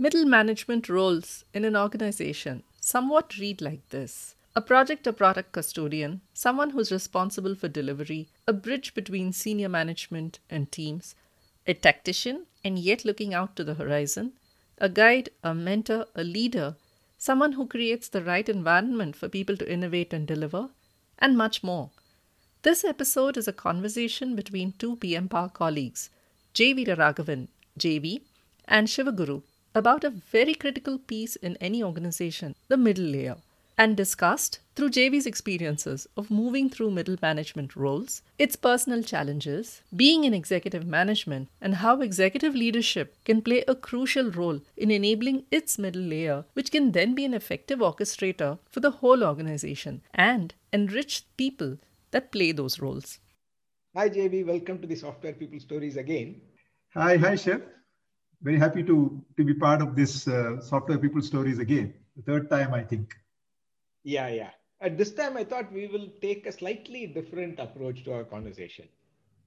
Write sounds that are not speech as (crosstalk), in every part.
Middle management roles in an organization somewhat read like this a project or product custodian, someone who's responsible for delivery, a bridge between senior management and teams, a tactician and yet looking out to the horizon, a guide, a mentor, a leader, someone who creates the right environment for people to innovate and deliver, and much more. This episode is a conversation between two PM colleagues, J. Raghavan, JV, and Shivaguru, about a very critical piece in any organization, the middle layer, and discussed through JV's experiences of moving through middle management roles, its personal challenges, being in executive management, and how executive leadership can play a crucial role in enabling its middle layer, which can then be an effective orchestrator for the whole organization and enrich people that play those roles. Hi, JV. Welcome to the Software People Stories again. Hi, hi, Shiv. Very happy to, to be part of this uh, Software People Stories again. The third time, I think. Yeah, yeah. At this time, I thought we will take a slightly different approach to our conversation.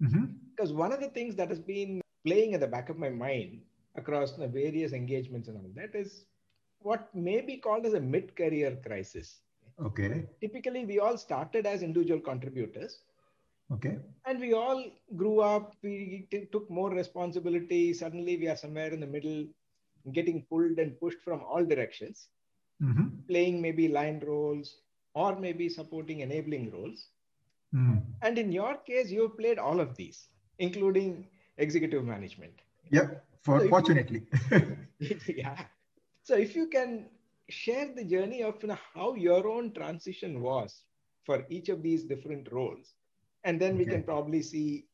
Mhm. Because one of the things that has been playing at the back of my mind across the various engagements and all that is what may be called as a mid career crisis. Okay, Typically, we all started as individual contributors okay. and we all grew up we t- took more responsibility. Suddenly we are somewhere in the middle getting pulled and pushed from all directions. Hmm playing maybe line roles or maybe supporting enabling roles. Mm. and in your case you've played all of these including executive management. Yeah, for, So you- fortunately. (laughs) yeah. So if you can share the journey of you know, how your own transition was for each of these different roles and then we Okay. can probably see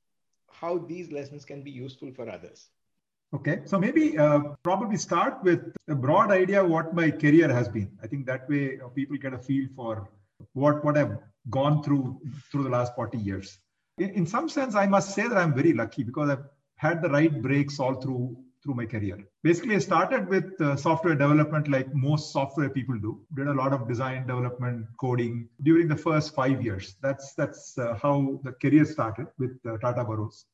how these lessons can be useful for others okay, so maybe uh, probably start with a broad idea of what my career has been. I think that way uh, people get a feel for what, what I've gone through through the last 40 years. In, in some sense, I must say that I'm very lucky because I've had the right breaks all through through my career. Basically, I started with uh, software development like most software people do. Did a lot of design, development, coding during the first five years. That's that's uh, how the career started with uh, Tata Burroughs.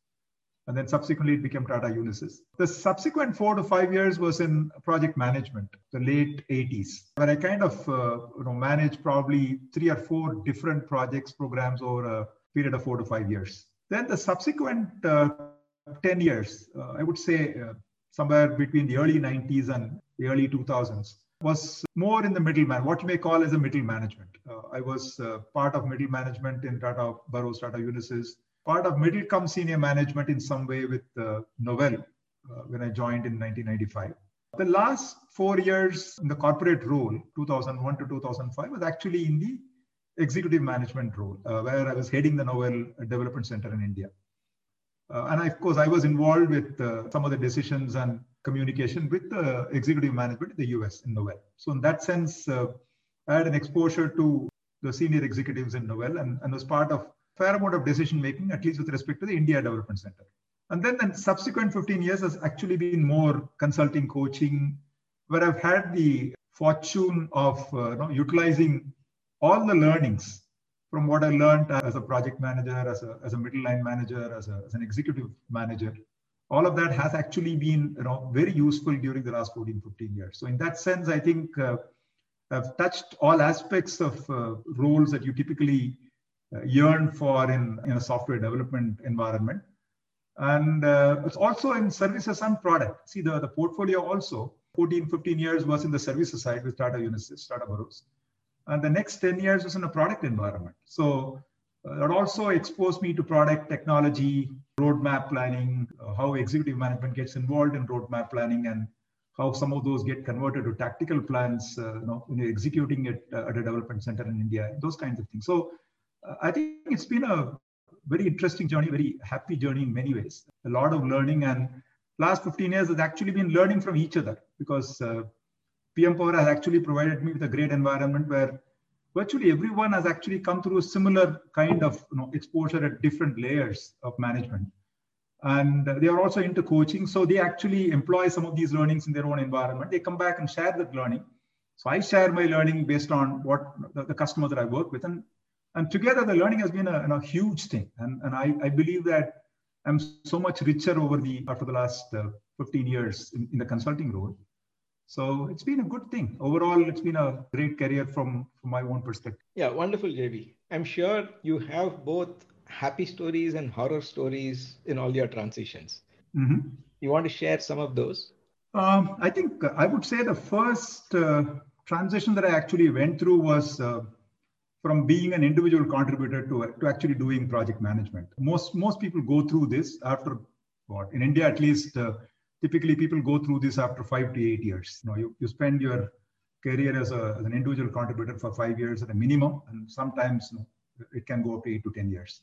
And then subsequently it became Tata Unisys. The subsequent four to five years was in project management, the late 80s, where I kind of uh, you know, managed probably three or four different projects, programs over a period of four to five years. Then the subsequent uh, 10 years, uh, I would say uh, somewhere between the early 90s and the early 2000s, was more in the middle man, what you may call as a middle management. Uh, I was uh, part of middle management in Tata Burroughs, Tata Unisys, part of middle come senior management in some way with uh, Novell uh, when I joined in 1995. The last four years in the corporate role, 2001 to 2005, was actually in the executive management role, uh, where I was heading the Novell Development Center in India. Uh, and I, of course, I was involved with uh, some of the decisions and communication with the executive management in the US in Novell. So, in that sense, uh, I had an exposure to the senior executives in Novell and, and was part of fair amount of decision making, at least with respect to the India Development Center. And then the subsequent 15 years has actually been more consulting, coaching, where I've had the fortune of uh, you know, utilizing all the learnings from what I learned as a project manager, as a, as a middle line manager, as, a, as an executive manager. All of that has actually been you know, very useful during the last 14, 15 years. So in that sense, I think uh, I've touched all aspects of uh, roles that you typically uh, yearn for in, in a software development environment. And uh, it's also in services and product. See, the, the portfolio also, 14, 15 years was in the services side with Tata Unisys, Tata Burroughs. And the next 10 years was in a product environment. So it also exposed me to product technology, roadmap planning, how executive management gets involved in roadmap planning and how some of those get converted to tactical plans, uh, you know, when you're executing it uh, at a development center in India, those kinds of things. So uh, I think it's been a very interesting journey, very happy journey in many ways. A lot of learning, and last 15 years has actually been learning from each other because uh, PM Power has actually provided me with a great environment where virtually everyone has actually come through a similar kind of you know, exposure at different layers of management. And they are also into coaching. So they actually employ some of these learnings in their own environment. They come back and share that learning. So I share my learning based on what the, the customer that I work with. And, and together the learning has been a, a huge thing. And, and I, I believe that I'm so much richer over the after the last uh, 15 years in, in the consulting role so it's been a good thing. Overall, it's been a great career from, from my own perspective. Yeah, wonderful, JV. I'm sure you have both happy stories and horror stories in all your transitions. Mm-hmm. You want to share some of those? Um, I think I would say the first uh, transition that I actually went through was uh, from being an individual contributor to, to actually doing project management. Most most people go through this after what in India at least. Uh, typically people go through this after five to eight years. You know, you, you spend your career as, a, as an individual contributor for five years at a minimum, and sometimes you know, it can go up to eight to 10 years.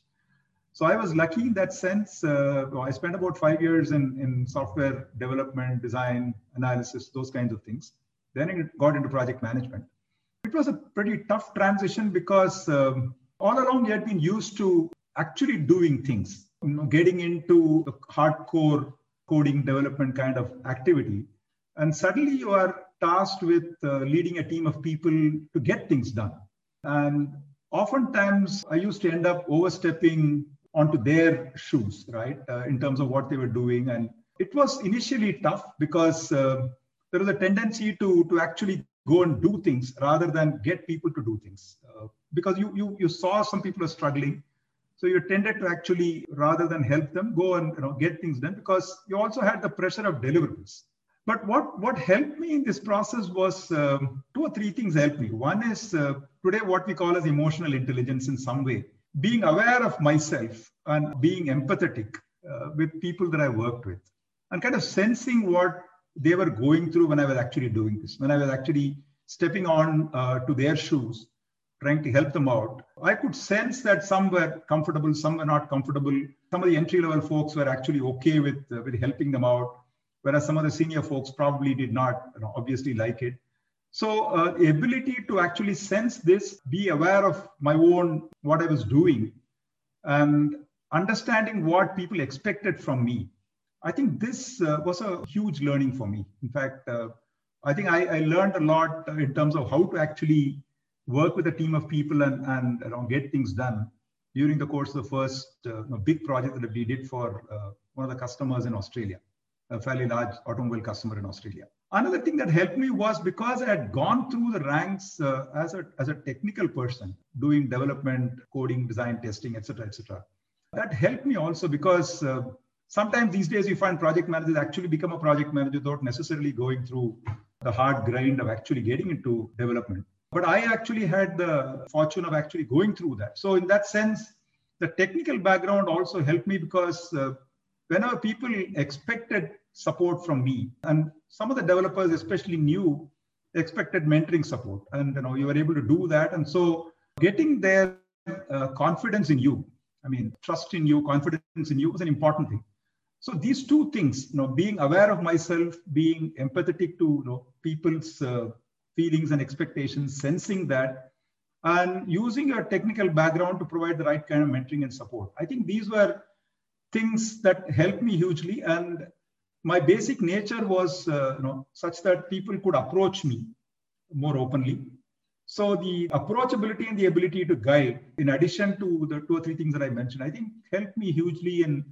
So I was lucky in that sense. Uh, I spent about five years in, in software development, design, analysis, those kinds of things. Then it got into project management. It was a pretty tough transition because um, all along you had been used to actually doing things, you know, getting into the hardcore coding development kind of activity. And suddenly you are tasked with uh, leading a team of people to get things done. And oftentimes I used to end up overstepping onto their shoes, right, uh, in terms of what they were doing. And it was initially tough because uh, there was a tendency to, to actually go and do things rather than get people to do things. Uh, because you, you, you saw some people are struggling so you tended to actually, rather than help them, go and you know, get things done because you also had the pressure of deliverables. But what, what helped me in this process was um, two or three things helped me. One is uh, today what we call as emotional intelligence in some way, being aware of myself and being empathetic uh, with people that I worked with and kind of sensing what they were going through when I was actually doing this, when I was actually stepping on uh, to their shoes trying to help them out. I could sense that some were comfortable, some were not comfortable. Some of the entry level folks were actually okay with, uh, with helping them out, whereas some of the senior folks probably did not you know, obviously like it. So uh, the ability to actually sense this, be aware of my own, what I was doing, and understanding what people expected from me. I think this uh, was a huge learning for me. In fact, uh, I think I, I learned a lot in terms of how to actually work with a team of people and, and you know, get things done during the course of the first uh, big project that we did for uh, one of the customers in Australia, a fairly large automobile customer in Australia. Another thing that helped me was because I had gone through the ranks uh, as, a, as a technical person, doing development, coding, design, testing, etc., etc. That helped me also because uh, sometimes these days you find project managers actually become a project manager without necessarily going through the hard grind of actually getting into development. But I actually had the fortune of actually going through that. So, in that sense, the technical background also helped me because uh, whenever people expected support from me, and some of the developers, especially new, expected mentoring support, and you know, you were able to do that. And so, getting their uh, confidence in you, I mean, trust in you, confidence in you, was an important thing. So these two things, you know, being aware of myself, being empathetic to you know, people's uh, feelings and expectations, sensing that, and using your technical background to provide the right kind of mentoring and support. I think these were things that helped me hugely. And my basic nature was uh, you know, such that people could approach me more openly. So the approachability and the ability to guide, in addition to the two or three things that I mentioned, I think helped me hugely in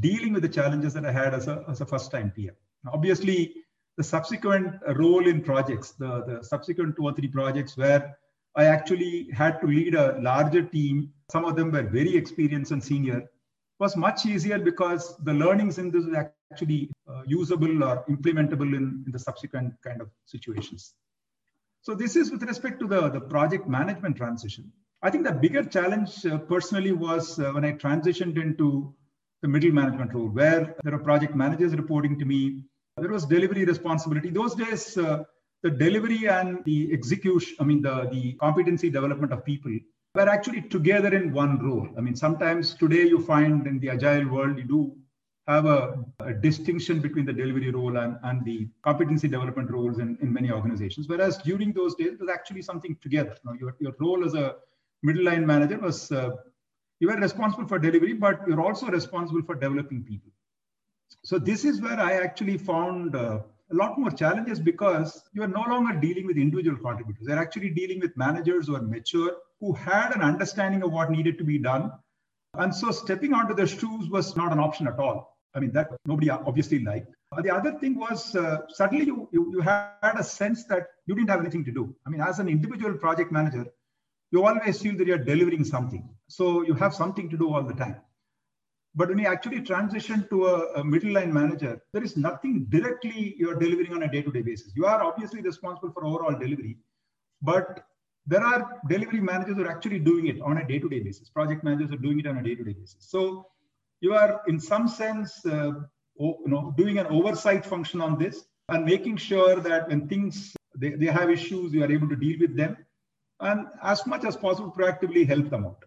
dealing with the challenges that I had as a, as a first-time PM. Obviously, the subsequent role in projects, the, the subsequent two or three projects where I actually had to lead a larger team, some of them were very experienced and senior, was much easier because the learnings in this were actually uh, usable or implementable in, in the subsequent kind of situations. So this is with respect to the, the project management transition. I think the bigger challenge uh, personally was uh, when I transitioned into the middle management role, where there are project managers reporting to me, there was delivery responsibility. Those days, uh, the delivery and the execution, I mean, the, the competency development of people were actually together in one role. I mean, sometimes today you find in the agile world, you do have a, a distinction between the delivery role and, and the competency development roles in, in many organizations. Whereas during those days, it was actually something together. Know, your, your role as a middle line manager was uh, you were responsible for delivery, but you're also responsible for developing people. So this is where I actually found uh, a lot more challenges because you are no longer dealing with individual contributors. They're actually dealing with managers who are mature, who had an understanding of what needed to be done. And so stepping onto their shoes was not an option at all. I mean, that nobody obviously liked. The other thing was uh, suddenly you, you, you had a sense that you didn't have anything to do. I mean, as an individual project manager, you always feel that you're delivering something. So you have something to do all the time. But when you actually transition to a, a middle line manager, there is nothing directly you're delivering on a day to day basis. You are obviously responsible for overall delivery, but there are delivery managers who are actually doing it on a day to day basis. Project managers are doing it on a day to day basis. So you are, in some sense, uh, you know, doing an oversight function on this and making sure that when things they, they have issues, you are able to deal with them and as much as possible proactively help them out.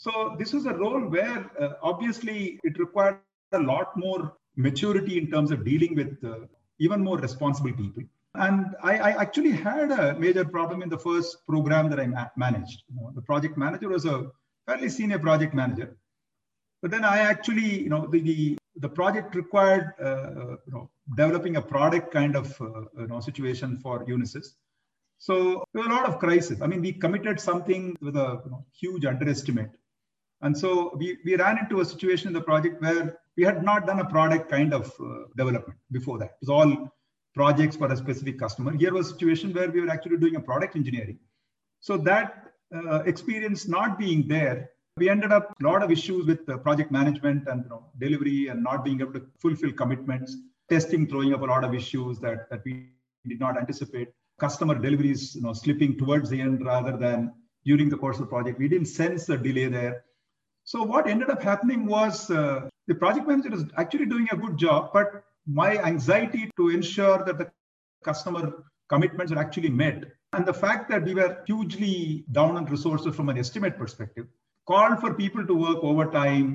So this was a role where uh, obviously it required a lot more maturity in terms of dealing with uh, even more responsible people. And I, I, actually had a major problem in the first program that I ma- managed. You know, the project manager was a fairly senior project manager, but then I actually, you know, the the, the project required, uh, you know, developing a product kind of uh, you know situation for Unisys. So there were a lot of crisis. I mean, we committed something with a you know, huge underestimate. And so we, we ran into a situation in the project where we had not done a product kind of uh, development before that. It was all projects for a specific customer. Here was a situation where we were actually doing a product engineering. So that uh, experience not being there, we ended up a lot of issues with project management and you know, delivery and not being able to fulfill commitments, testing throwing up a lot of issues that, that we did not anticipate customer deliveries you know slipping towards the end rather than during the course of the project we didn't sense a delay there so what ended up happening was uh, the project manager is actually doing a good job but my anxiety to ensure that the customer commitments are actually met and the fact that we were hugely down on resources from an estimate perspective called for people to work overtime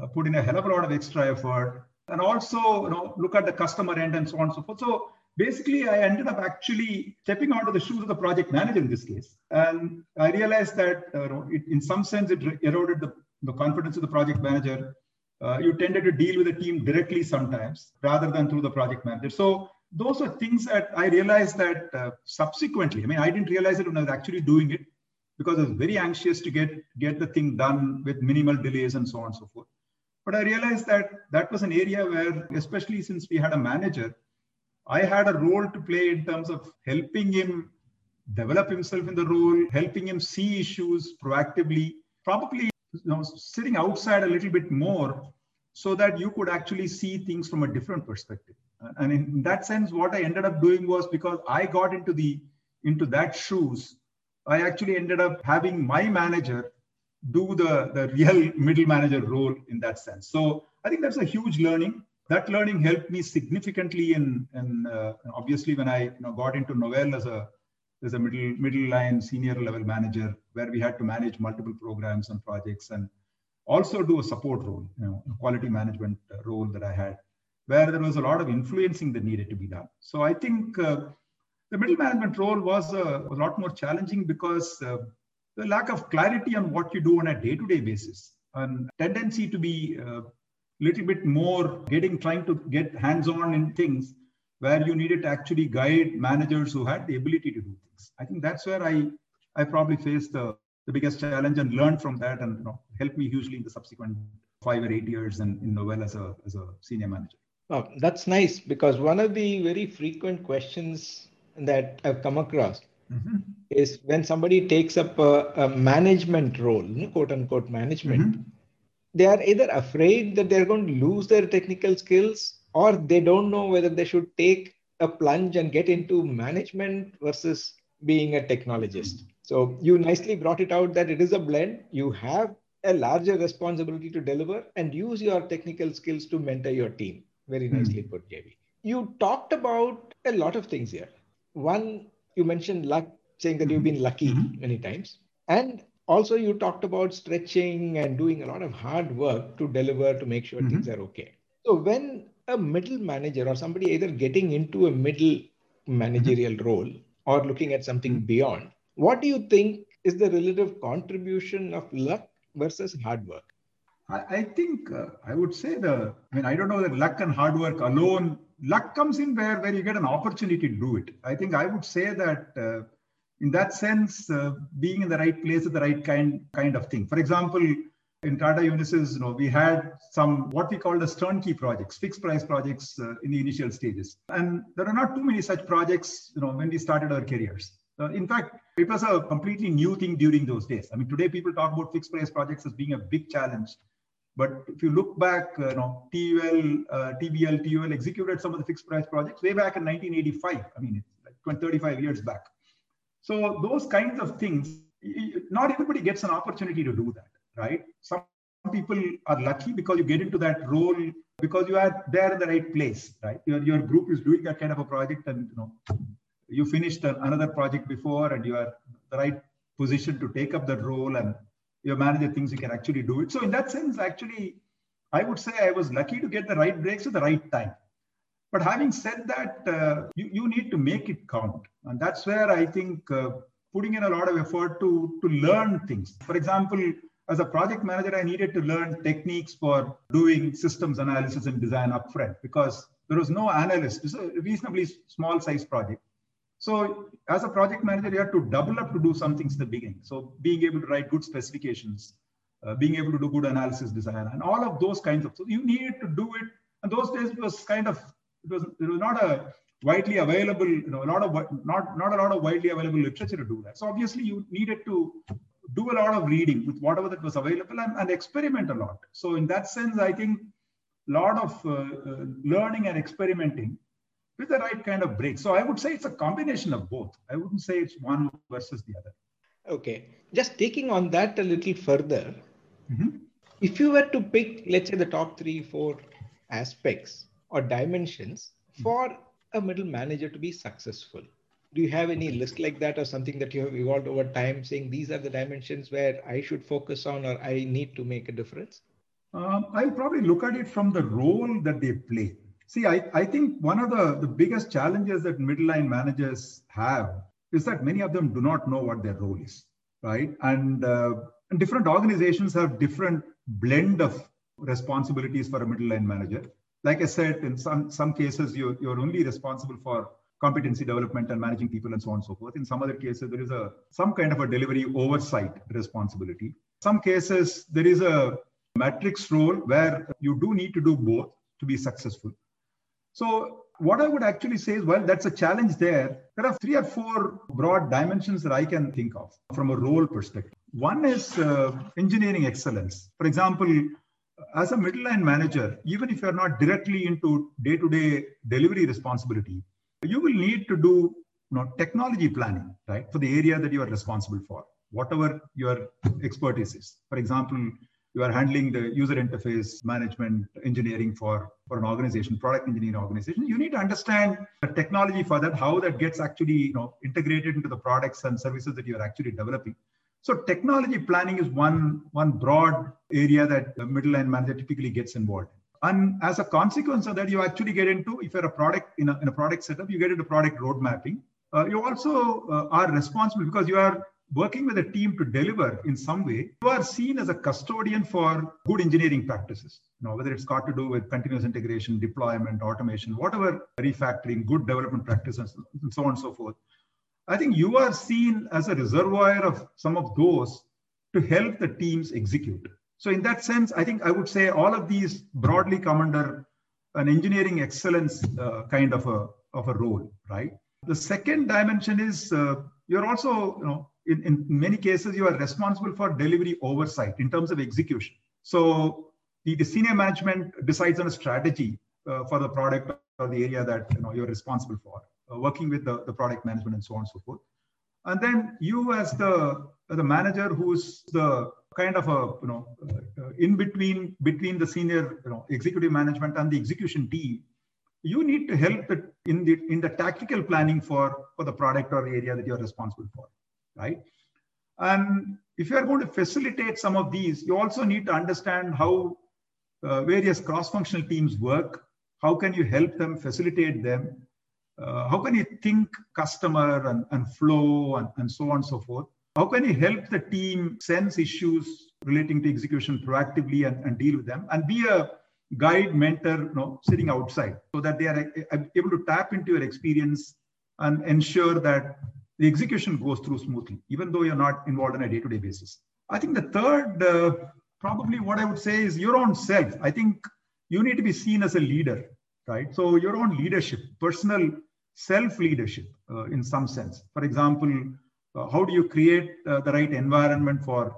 uh, put in a hell of a lot of extra effort and also you know look at the customer end and so on and so forth so basically I ended up actually stepping out of the shoes of the project manager in this case. And I realized that uh, it, in some sense, it eroded the, the confidence of the project manager. Uh, you tended to deal with the team directly sometimes rather than through the project manager. So those are things that I realized that uh, subsequently, I mean, I didn't realize it when I was actually doing it because I was very anxious to get, get the thing done with minimal delays and so on and so forth. But I realized that that was an area where, especially since we had a manager I had a role to play in terms of helping him develop himself in the role, helping him see issues proactively, probably you know, sitting outside a little bit more so that you could actually see things from a different perspective. And in that sense, what I ended up doing was because I got into the into that shoes, I actually ended up having my manager do the, the real middle manager role in that sense. So I think that's a huge learning that learning helped me significantly in, in uh, obviously when I you know, got into Novell as a as a middle middle line senior level manager where we had to manage multiple programs and projects and also do a support role, you know, a quality management uh, role that I had, where there was a lot of influencing that needed to be done. So I think uh, the middle management role was uh, a lot more challenging because uh, the lack of clarity on what you do on a day-to-day basis and tendency to be uh, little bit more getting trying to get hands-on in things where you needed to actually guide managers who had the ability to do things. I think that's where I I probably faced the, the biggest challenge and learned from that and you know helped me hugely in the subsequent five or eight years and in Novell as a as a senior manager. Oh, that's nice because one of the very frequent questions that I've come across mm-hmm. is when somebody takes up a, a management role, quote unquote management. Mm-hmm they are either afraid that they're going to lose their technical skills or they don't know whether they should take a plunge and get into management versus being a technologist. So you nicely brought it out that it is a blend. You have a larger responsibility to deliver and use your technical skills to mentor your team. Very hmm. nicely mm-hmm. put, JV. You talked about a lot of things here. One, you mentioned luck, saying that you've been lucky mm-hmm. many times. And also you talked about stretching and doing a lot of hard work to deliver to make sure mm-hmm. things are okay. So when a middle manager or somebody either getting into a middle managerial mm-hmm. role or looking at something mm-hmm. beyond, what do you think is the relative contribution of luck versus hard work? I, think uh, I would say the, I mean, I don't know that luck and hard work alone, luck comes in where, where you get an opportunity to do it. I think I would say that uh, in that sense, uh, being in the right place at the right kind, kind of thing. For example, in Tata Unisys, you know, we had some what we call as turnkey projects, fixed price projects uh, in the initial stages. And there are not too many such projects, you know, when we started our careers. Uh, in fact, it was a completely new thing during those days. I mean, today people talk about fixed price projects as being a big challenge. But if you look back, uh, you know, TUL, uh, TBL, TUL executed some of the fixed price projects way back in 1985. I mean, it's like 35 years back. So those kinds of things, not everybody gets an opportunity to do that right? Some people are lucky because you get into that role because you are there in the right place, right? Your, your group is doing that kind of a project and you know you finished another project before and you are the right position to take up that role and your manager thinks you can actually do it. So in that sense, actually, I would say I was lucky to get the right breaks at the right time. But having said that, uh, you, you need to make it count. And that's where I think uh, putting in a lot of effort to, to learn things. For example, as a project manager, I needed to learn techniques for doing systems analysis and design upfront because there was no analyst. It's a reasonably small size project. So as a project manager, you have to double up to do some things in the beginning. So being able to write good specifications, uh, being able to do good analysis design, and all of those kinds of. So you needed to do it. And those days it was kind of it was it was not a widely available, you know, a lot of not not a lot of widely available literature to do that. So obviously you needed to do a lot of reading with whatever that was available and, and experiment a lot. So in that sense, I think a lot of uh, uh, learning and experimenting with the right kind of break. So I would say it's a combination of both. I wouldn't say it's one versus the other. Okay. Just taking on that a little further, mm-hmm. if you were to pick, let's say, the top three, four aspects or dimensions mm-hmm. for a middle manager to be successful, do you have any list like that or something that you have evolved over time saying these are the dimensions where I should focus on or I need to make a difference? Um, I'll probably look at it from the role that they play. See, I, I think one of the, the biggest challenges that middle line managers have is that many of them do not know what their role is, right? And, uh, and different organizations have different blend of responsibilities for a middle line manager. Like I said, in some, some cases, you, you're only responsible for competency development and managing people and so on and so forth. In some other cases, there is a some kind of a delivery oversight responsibility. Some cases, there is a matrix role where you do need to do both to be successful. So what I would actually say is, well, that's a challenge there. There are three or four broad dimensions that I can think of from a role perspective. One is uh, engineering excellence. For example, as a middle line manager, even if you're not directly into day to day delivery responsibility, you will need to do you know, technology planning, right, for the area that you are responsible for, whatever your expertise is. For example, you are handling the user interface management engineering for, for an organization, product engineering organization. You need to understand the technology for that, how that gets actually you know, integrated into the products and services that you are actually developing. So technology planning is one, one broad area that the middle line manager typically gets involved in. And as a consequence of that, you actually get into, if you're a product in a, in a product setup, you get into product road mapping. Uh, you also uh, are responsible because you are working with a team to deliver in some way. You are seen as a custodian for good engineering practices. You know, whether it's got to do with continuous integration, deployment, automation, whatever refactoring, good development practices, and so on and so forth. I think you are seen as a reservoir of some of those to help the teams execute. So in that sense, I think I would say all of these broadly come under an engineering excellence uh, kind of a, of a role, right? The second dimension is uh, you're also, you know, in, in many cases, you are responsible for delivery oversight in terms of execution. So the, the senior management decides on a strategy uh, for the product or the area that you know, you're responsible for, uh, working with the, the product management and so on and so forth. And then you as the, the manager who's the kind of a you know uh, in between between the senior you know executive management and the execution team you need to help in the in the tactical planning for for the product or area that you're responsible for right and if you are going to facilitate some of these, you also need to understand how uh, various cross-functional teams work. How can you help them, facilitate them? Uh, how can you think customer and, and flow and, and so on and so forth? How can you help the team sense issues relating to execution proactively and, and deal with them and be a guide, mentor, you know, sitting outside so that they are able to tap into your experience and ensure that the execution goes through smoothly, even though you're not involved on a day-to-day basis. I think the third, uh, probably what I would say is your own self. I think you need to be seen as a leader, right? So your own leadership, personal self-leadership uh, in some sense. For example, how do you create uh, the right environment for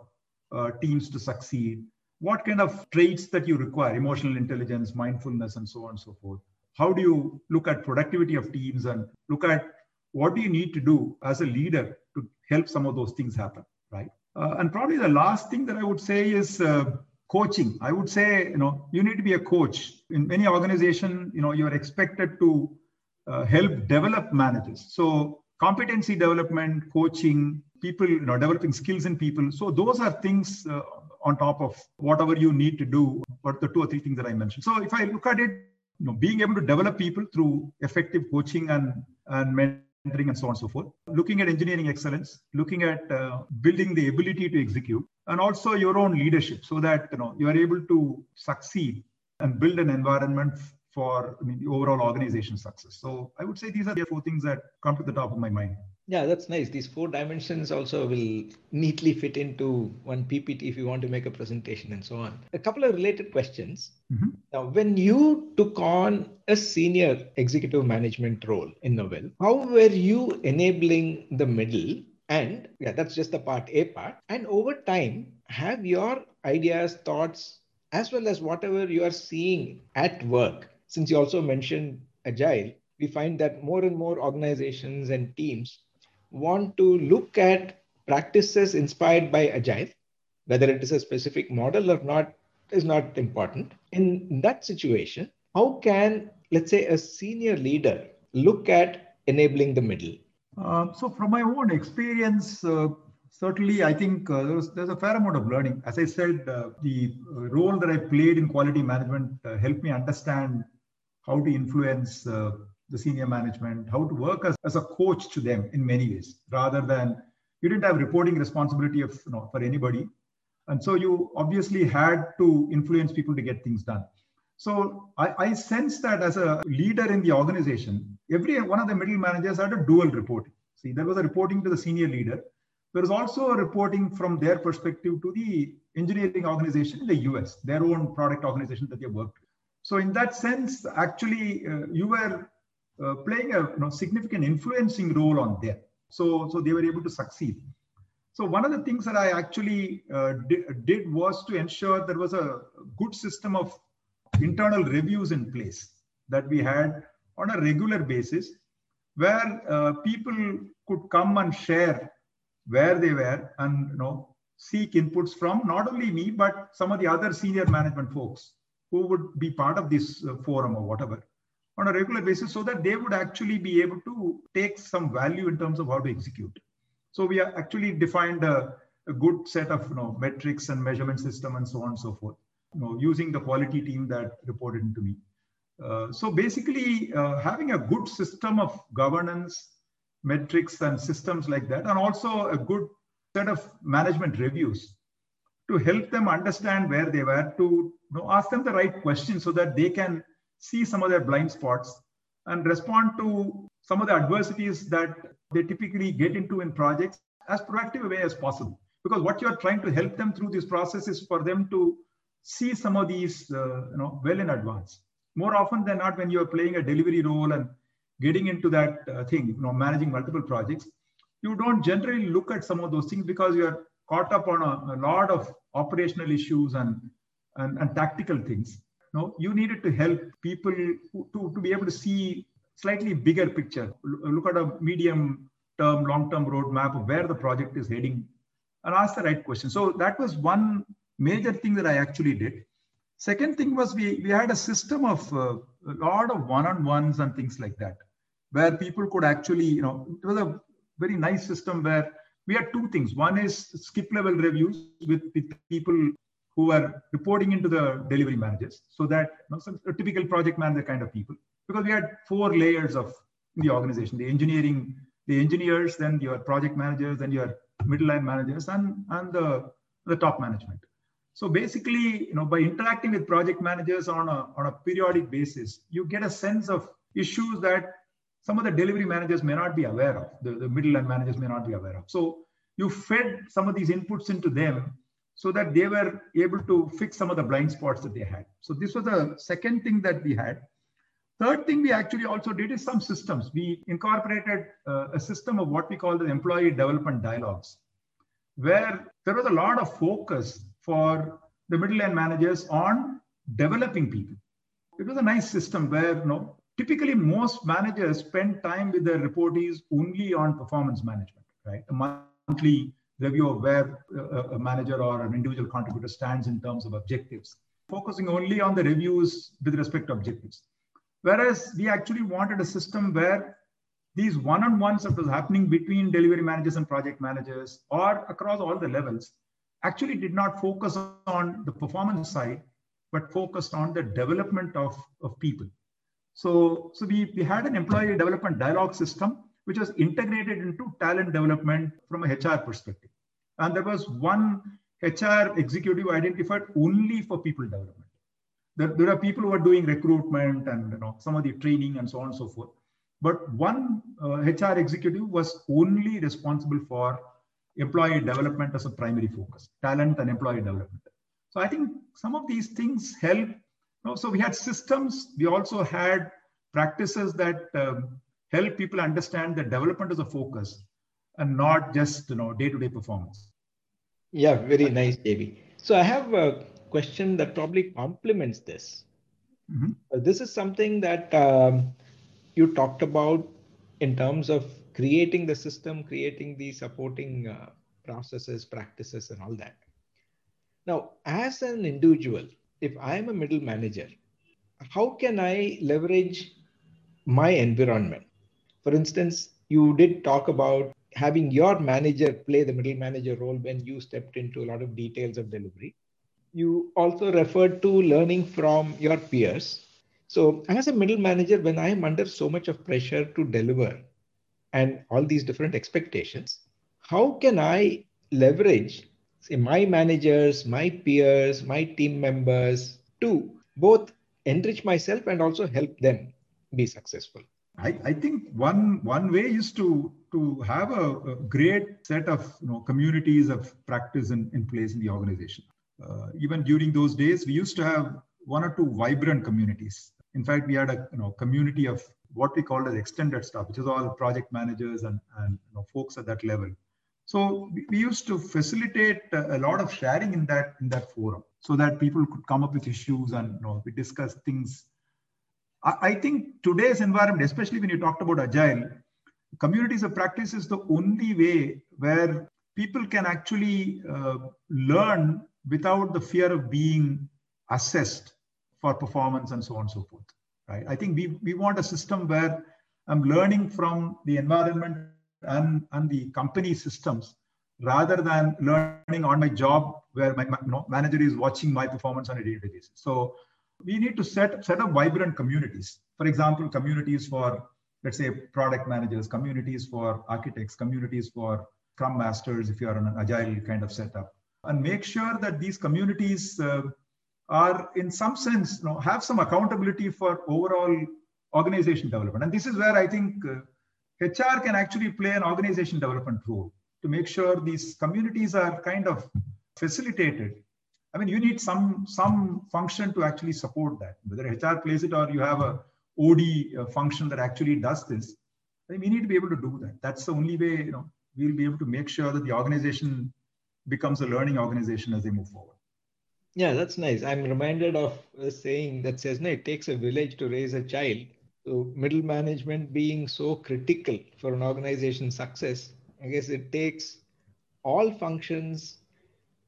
uh, teams to succeed? What kind of traits that you require, emotional intelligence, mindfulness, and so on and so forth. How do you look at productivity of teams and look at what do you need to do as a leader to help some of those things happen, right? Uh, and probably the last thing that I would say is uh, coaching. I would say, you know, you need to be a coach. In many organization, you know, you're expected to uh, help develop managers. So competency development, coaching, people, you know, developing skills in people. So those are things uh, on top of whatever you need to do, but the two or three things that I mentioned. So if I look at it, you know, being able to develop people through effective coaching and and mentoring and so on and so forth. Looking at engineering excellence, looking at uh, building the ability to execute, and also your own leadership, so that you know you are able to succeed and build an environment for I mean, the overall organization success. So I would say these are the four things that come to the top of my mind. Yeah, that's nice. These four dimensions also will neatly fit into one PPT if you want to make a presentation and so on. A couple of related questions. Mm-hmm. Now, when you took on a senior executive management role in Novell, how were you enabling the middle? And yeah, that's just the part A part. And over time, have your ideas, thoughts, as well as whatever you are seeing at work, since you also mentioned agile, we find that more and more organizations and teams want to look at practices inspired by agile whether it is a specific model or not is not important. In that situation how can let's say a senior leader look at enabling the middle? Uh, so from my own experience uh, certainly i think uh, there's, there's a fair amount of learning. As i said uh, the role that i played in quality management uh, helped me understand how to influence the senior management, how to work as, as a coach to them in many ways, rather than you didn't have reporting responsibility of you know, for anybody. And so you obviously had to influence people to get things done. So I, I sense that as a leader in the organization, every one of the middle managers had a dual reporting. See, there was a reporting to the senior leader. There was also a reporting from their perspective to the engineering organization in the US, their own product organization that they worked with. So in that sense, actually, uh, you were uh, playing a you know, significant influencing role on them. So, so they were able to succeed. So one of the things that I actually uh, did, did was to ensure there was a good system of internal reviews in place that we had on a regular basis where uh, people could come and share where they were and you know seek inputs from not only me but some of the other senior management folks who would be part of this uh, forum or whatever on a regular basis so that they would actually be able to take some value in terms of how to execute. So we are actually defined a, a good set of you know, metrics and measurement system and so on and so forth, you know, using the quality team that reported into me. Uh, so basically uh, having a good system of governance, metrics and systems like that, and also a good set of management reviews to help them understand where they were, to you know, ask them the right questions so that they can see some of their blind spots and respond to some of the adversities that they typically get into in projects as proactive a way as possible. Because what you're trying to help them through this process is for them to see some of these, uh, you know, well in advance. More often than not, when you're playing a delivery role and getting into that uh, thing, you know, managing multiple projects, you don't generally look at some of those things because you're caught up on a, a lot of operational issues and, and, and tactical things no, you needed to help people to, to be able to see slightly bigger picture, look at a medium term, long term roadmap of where the project is heading and ask the right question. So that was one major thing that I actually did. Second thing was we, we had a system of uh, a lot of one-on-ones and things like that, where people could actually, you know, it was a very nice system where we had two things. One is skip level reviews with, with people who are reporting into the delivery managers. So that you know, a typical project manager kind of people, because we had four layers of the organization, the engineering, the engineers, then your project managers, then your middle line managers and, and the, the top management. So basically, you know, by interacting with project managers on a, on a periodic basis, you get a sense of issues that some of the delivery managers may not be aware of, the, the middle line managers may not be aware of. So you fed some of these inputs into them so that they were able to fix some of the blind spots that they had. So this was the second thing that we had. Third thing we actually also did is some systems. We incorporated uh, a system of what we call the employee development dialogues, where there was a lot of focus for the middle line managers on developing people. It was a nice system where you know, typically most managers spend time with their reportees only on performance management, right? A monthly review of where uh, a manager or an individual contributor stands in terms of objectives, focusing only on the reviews with respect to objectives. Whereas we actually wanted a system where these one-on-ones that was happening between delivery managers and project managers or across all the levels actually did not focus on the performance side, but focused on the development of, of people. So, so we, we had an employee development dialogue system, which was integrated into talent development from a HR perspective. And there was one HR executive identified only for people development. There, there are people who are doing recruitment and you know some of the training and so on and so forth. But one uh, hr executive was only responsible for employee development as a primary focus talent and employee development. So i think some of these things help know, so we had systems we also had practices that um, help people understand that development is a focus and not just you know day-to-day performance yeah very nice JV so i have a question that probably complements this. Mm-hmm. Uh, this is something that um, you talked about in terms of creating the system, creating the supporting uh, processes, practices, and all that. Now, as an individual, if I am a middle manager, how can I leverage my environment? For instance, you did talk about having your manager play the middle manager role when you stepped into a lot of details of delivery you also referred to learning from your peers. So, as a middle manager, when I am under so much of pressure to deliver and all these different expectations, how can I leverage say, my managers, my peers, my team members to both enrich myself and also help them be successful? I, I think one one way is to to have a, a great set of you know, communities of practice in, in place in the organization uh, even during those days, we used to have one or two vibrant communities. In fact, we had a you know, community of what we called as extended staff, which is all project managers and, and you know, folks at that level. So we used to facilitate a lot of sharing in that in that forum, so that people could come up with issues and you know, we discuss things. I, I think today's environment, especially when you talked about agile, communities of practice is the only way where people can actually uh, learn without the fear of being assessed for performance and so on and so forth. Right? I think we, we want a system where I'm learning from the environment and, and the company systems rather than learning on my job where my, my manager is watching my performance on a daily basis. So we need to set, set up vibrant communities. For example, communities for, let's say, product managers, communities for architects, communities for scrum masters, if you're on an agile kind of setup and make sure that these communities uh, are in some sense you know, have some accountability for overall organization development and this is where i think uh, hr can actually play an organization development role to make sure these communities are kind of facilitated i mean you need some some function to actually support that whether hr plays it or you have a od uh, function that actually does this I think we need to be able to do that that's the only way you know we'll be able to make sure that the organization becomes a learning organization as they move forward. Yeah, that's nice. I'm reminded of a saying that says, no, it takes a village to raise a child. So middle management being so critical for an organization's success, I guess it takes all functions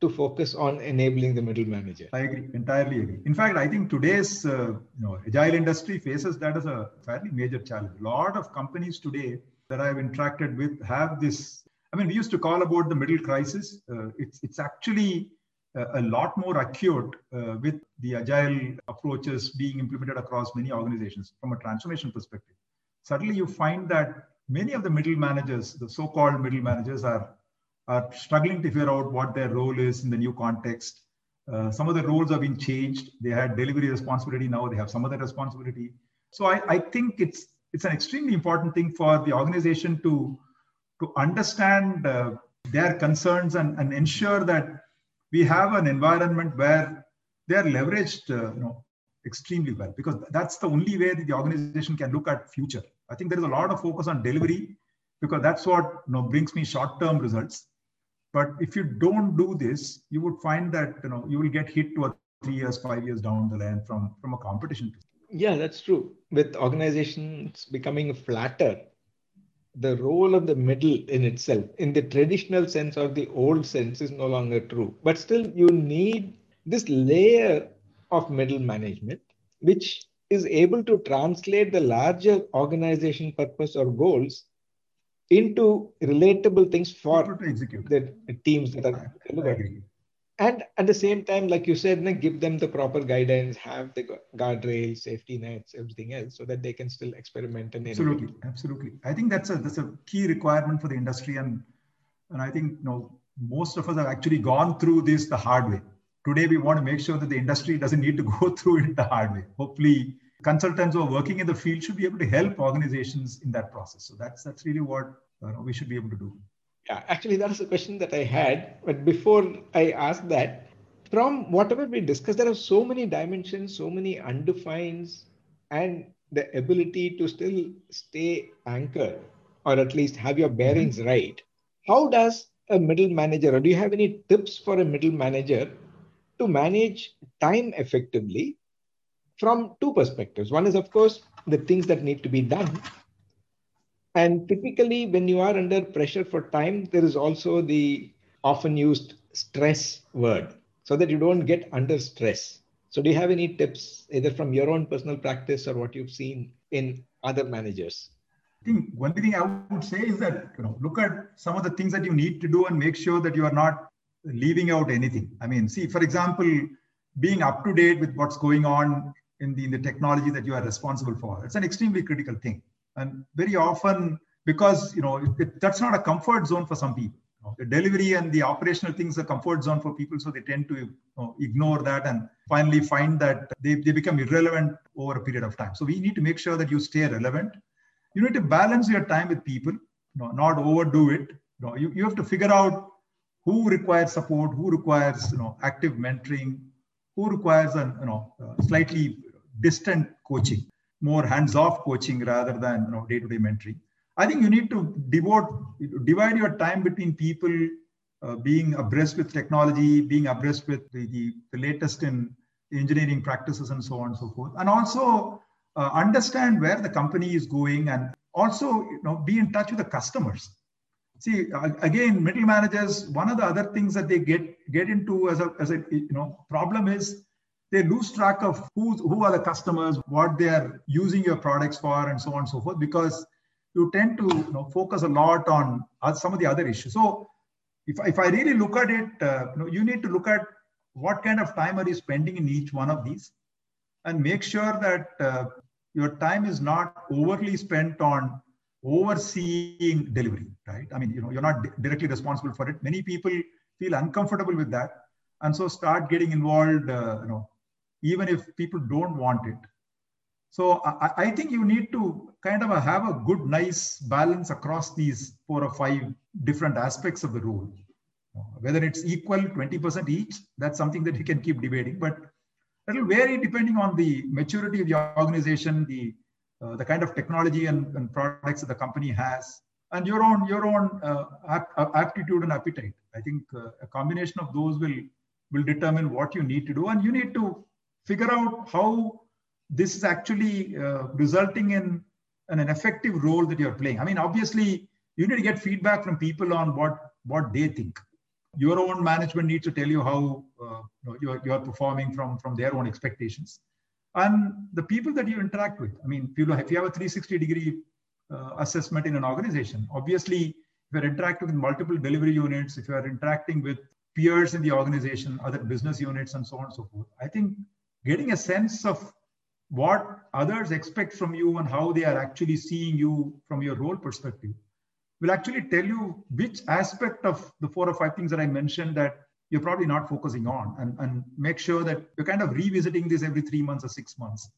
to focus on enabling the middle manager. I agree, entirely agree. In fact, I think today's uh, you know agile industry faces that as a fairly major challenge. A lot of companies today that I've interacted with have this I mean, we used to call about the middle crisis. Uh, it's, it's actually a, lot more acute uh, with the agile approaches being implemented across many organizations from a transformation perspective. Suddenly, you find that many of the middle managers, the so called middle managers, are, are struggling to figure out what their role is in the new context. Uh, some of the roles have been changed. They had delivery responsibility, now they have some other responsibility. So I, I think it's it's an extremely important thing for the organization to to understand uh, their concerns and, and ensure that we have an environment where they are leveraged uh, you know extremely well because that's the only way that the organization can look at future. I think there is a lot of focus on delivery because that's what you know brings me short term results. But if you don't do this you would find that you know you will get hit two or three years five years down the line from from a competition yeah that's true. With organizations becoming flatter the role of the middle in itself, in the traditional sense or the old sense, is no longer true. But still, you need this layer of middle management, which is able to translate the larger organization purpose or goals into relatable things for the teams that are delivered and at the same time like you said give them the proper guidance have the guardrails safety nets everything else so that they can still experiment and absolutely innovate. absolutely. I think that's a that's a key requirement for the industry and and i think you know most of us have actually gone through this the hard way. Today we want to make sure that the industry doesn't need to go (laughs) through it the hard way. Hopefully consultants who are working in the field should be able to help organizations in that process. So that's that's really what uh, we should be able to do yeah, actually, that is a question that I had. But before I ask that, from whatever we discussed, there are so many dimensions, so many undefines, and the ability to still stay anchored or at least have your bearings mm-hmm. right. How does a middle manager, or do you have any tips for a middle manager to manage time effectively from two perspectives? One is, of course, the things that need to be done, and typically, when you are under pressure for time, there is also the often used stress word so that you don't get under stress. So, do you have any tips either from your own personal practice or what you've seen in other managers? I think one thing I would say is that you know look at some of the things that you need to do and make sure that you are not leaving out anything. I mean, see, for example, being up to date with what's going on in the in the technology that you are responsible for. It's an extremely critical thing. And very often, because you know it, it, that's not a comfort zone for some people. You know, the delivery and the operational things are comfort zone for people, so they tend to you know, ignore that and finally find that they, they become irrelevant over a period of time. So we need to make sure that you stay relevant. You need to balance your time with people, you know, not overdo it. You, know, you, you have to figure out who requires support, who requires you know active mentoring, who requires an you know uh, slightly distant coaching more hands-off coaching rather than you know, day-to-day mentoring. I think you need to devote, divide your time between people uh, being abreast with technology, being abreast with the, the, the, latest in engineering practices and so on and so forth. And also uh, understand where the company is going and also you know, be in touch with the customers. See, again, middle managers, one of the other things that they get, get into as a, as a you know, problem is they lose track of who, who are the customers, what they are using your products for, and so on and so forth, because you tend to you know, focus a lot on some of the other issues. So if, if I really look at it, uh, you, know, you need to look at what kind of time are you spending in each one of these and make sure that uh, your time is not overly spent on overseeing delivery, right? I mean, you know, you're not directly responsible for it. Many people feel uncomfortable with that. And so start getting involved, uh, you know, even if people don't want it. So I, I, think you need to kind of have a good, nice balance across these four or five different aspects of the role. Whether it's equal 20% each, that's something that you can keep debating, but it'll vary depending on the maturity of the organization, the uh, the kind of technology and, and, products that the company has, and your own your own uh, aptitude and appetite. I think uh, a combination of those will will determine what you need to do, and you need to figure out how this is actually uh, resulting in, in an effective role that you're playing. I mean, obviously, you need to get feedback from people on what, what they think. Your own management needs to tell you how uh, you're, you're performing from, from their own expectations. And the people that you interact with, I mean, if you, if you have a 360 degree uh, assessment in an organization, obviously, if you're interacting with multiple delivery units, if you're interacting with peers in the organization, other business units, and so on and so forth, I think getting a sense of what others expect from you and how they are actually seeing you from your role perspective will actually tell you which aspect of the four or five things that I mentioned that you're probably not focusing on and, and make sure that you're kind of revisiting this every three months or six months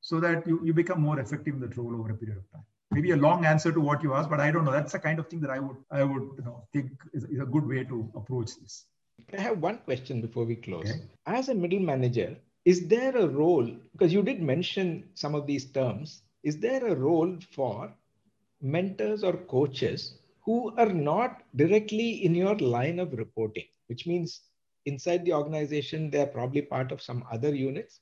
so that you, you become more effective in the role over a period of time. Maybe a long answer to what you asked but i don't know. That's the kind of thing that i would i would you know think is, is a good way to approach this. I have one question before we close? Okay. as a middle manager is there a role because you did mention some of these terms is there a role for mentors or coaches who are not directly in your line of reporting which means inside the organization they're probably part of some other units?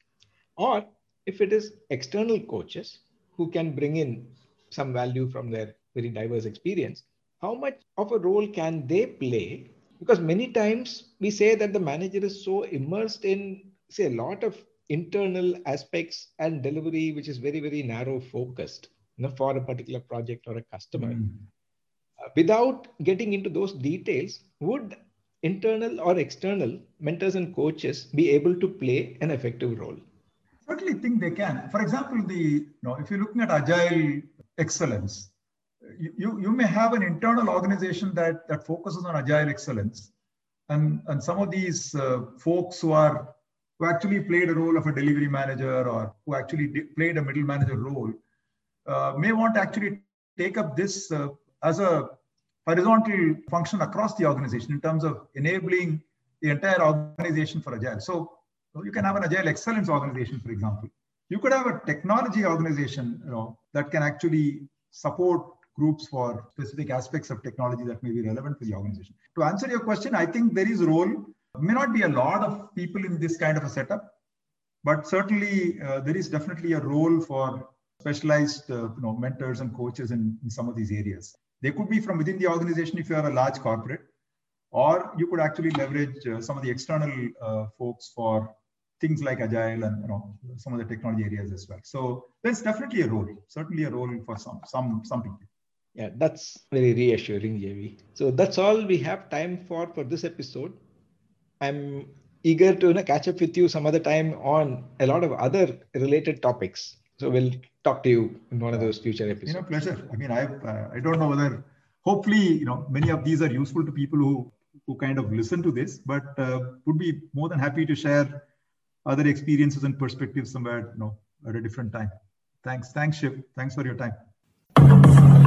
Or if it is external coaches who can bring in some value from their very diverse experience how much of a role can they play? Because many times we say that the manager is so immersed in say a lot of internal aspects and delivery which is very very narrow focused you know, for a particular project or a customer. Mm. uh, without getting into those details would internal or external mentors and coaches be able to play an effective role? Certainly think they can. For example the you know if you're looking at agile excellence you, you may have an internal organization that, that focuses on agile excellence. And, and some of these uh, folks who are who actually played a role of a delivery manager or who actually played a middle manager role uh, may want to actually take up this uh, as a horizontal function across the organization in terms of enabling the entire organization for agile. So you can have an agile excellence organization for example. You could have a technology organization you know that can actually support groups for specific aspects of technology that may be relevant for the organization. To answer your question i think there is role may not be a lot of people in this kind of a setup but certainly uh, there is definitely a role for specialized uh, you know mentors and coaches in, in some of these areas they could be from within the organization if you are a large corporate or you could actually leverage uh, some of the external uh, folks for things like agile and you know some of the technology areas as well. So there's definitely a role, certainly a role for some some some people. Yeah, that's very reassuring, JV. So that's all we have time for for this episode. I'm eager to you know, catch up with you some other time on a lot of other related topics. So we'll talk to you in one of those future episodes. You know, pleasure. I mean, I uh, I don't know whether hopefully you know many of these are useful to people who who kind of listen to this, but uh, would be more than happy to share other experiences and perspectives somewhere you know at a different time thanks thanks Shiv thanks for your time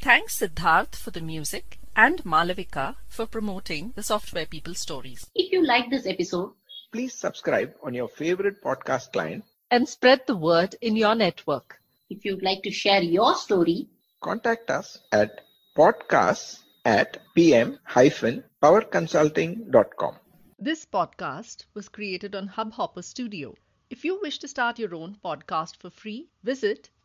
We thank Siddharth for the music and Malavika for promoting the Software People stories. If you like this episode, please subscribe on your favorite podcast client and spread the word in your network. If you'd like to share your story, contact us at podcasts at pm-powerconsulting.com. This podcast was created on Hubhopper Studio. If you wish to start your own podcast for free, visit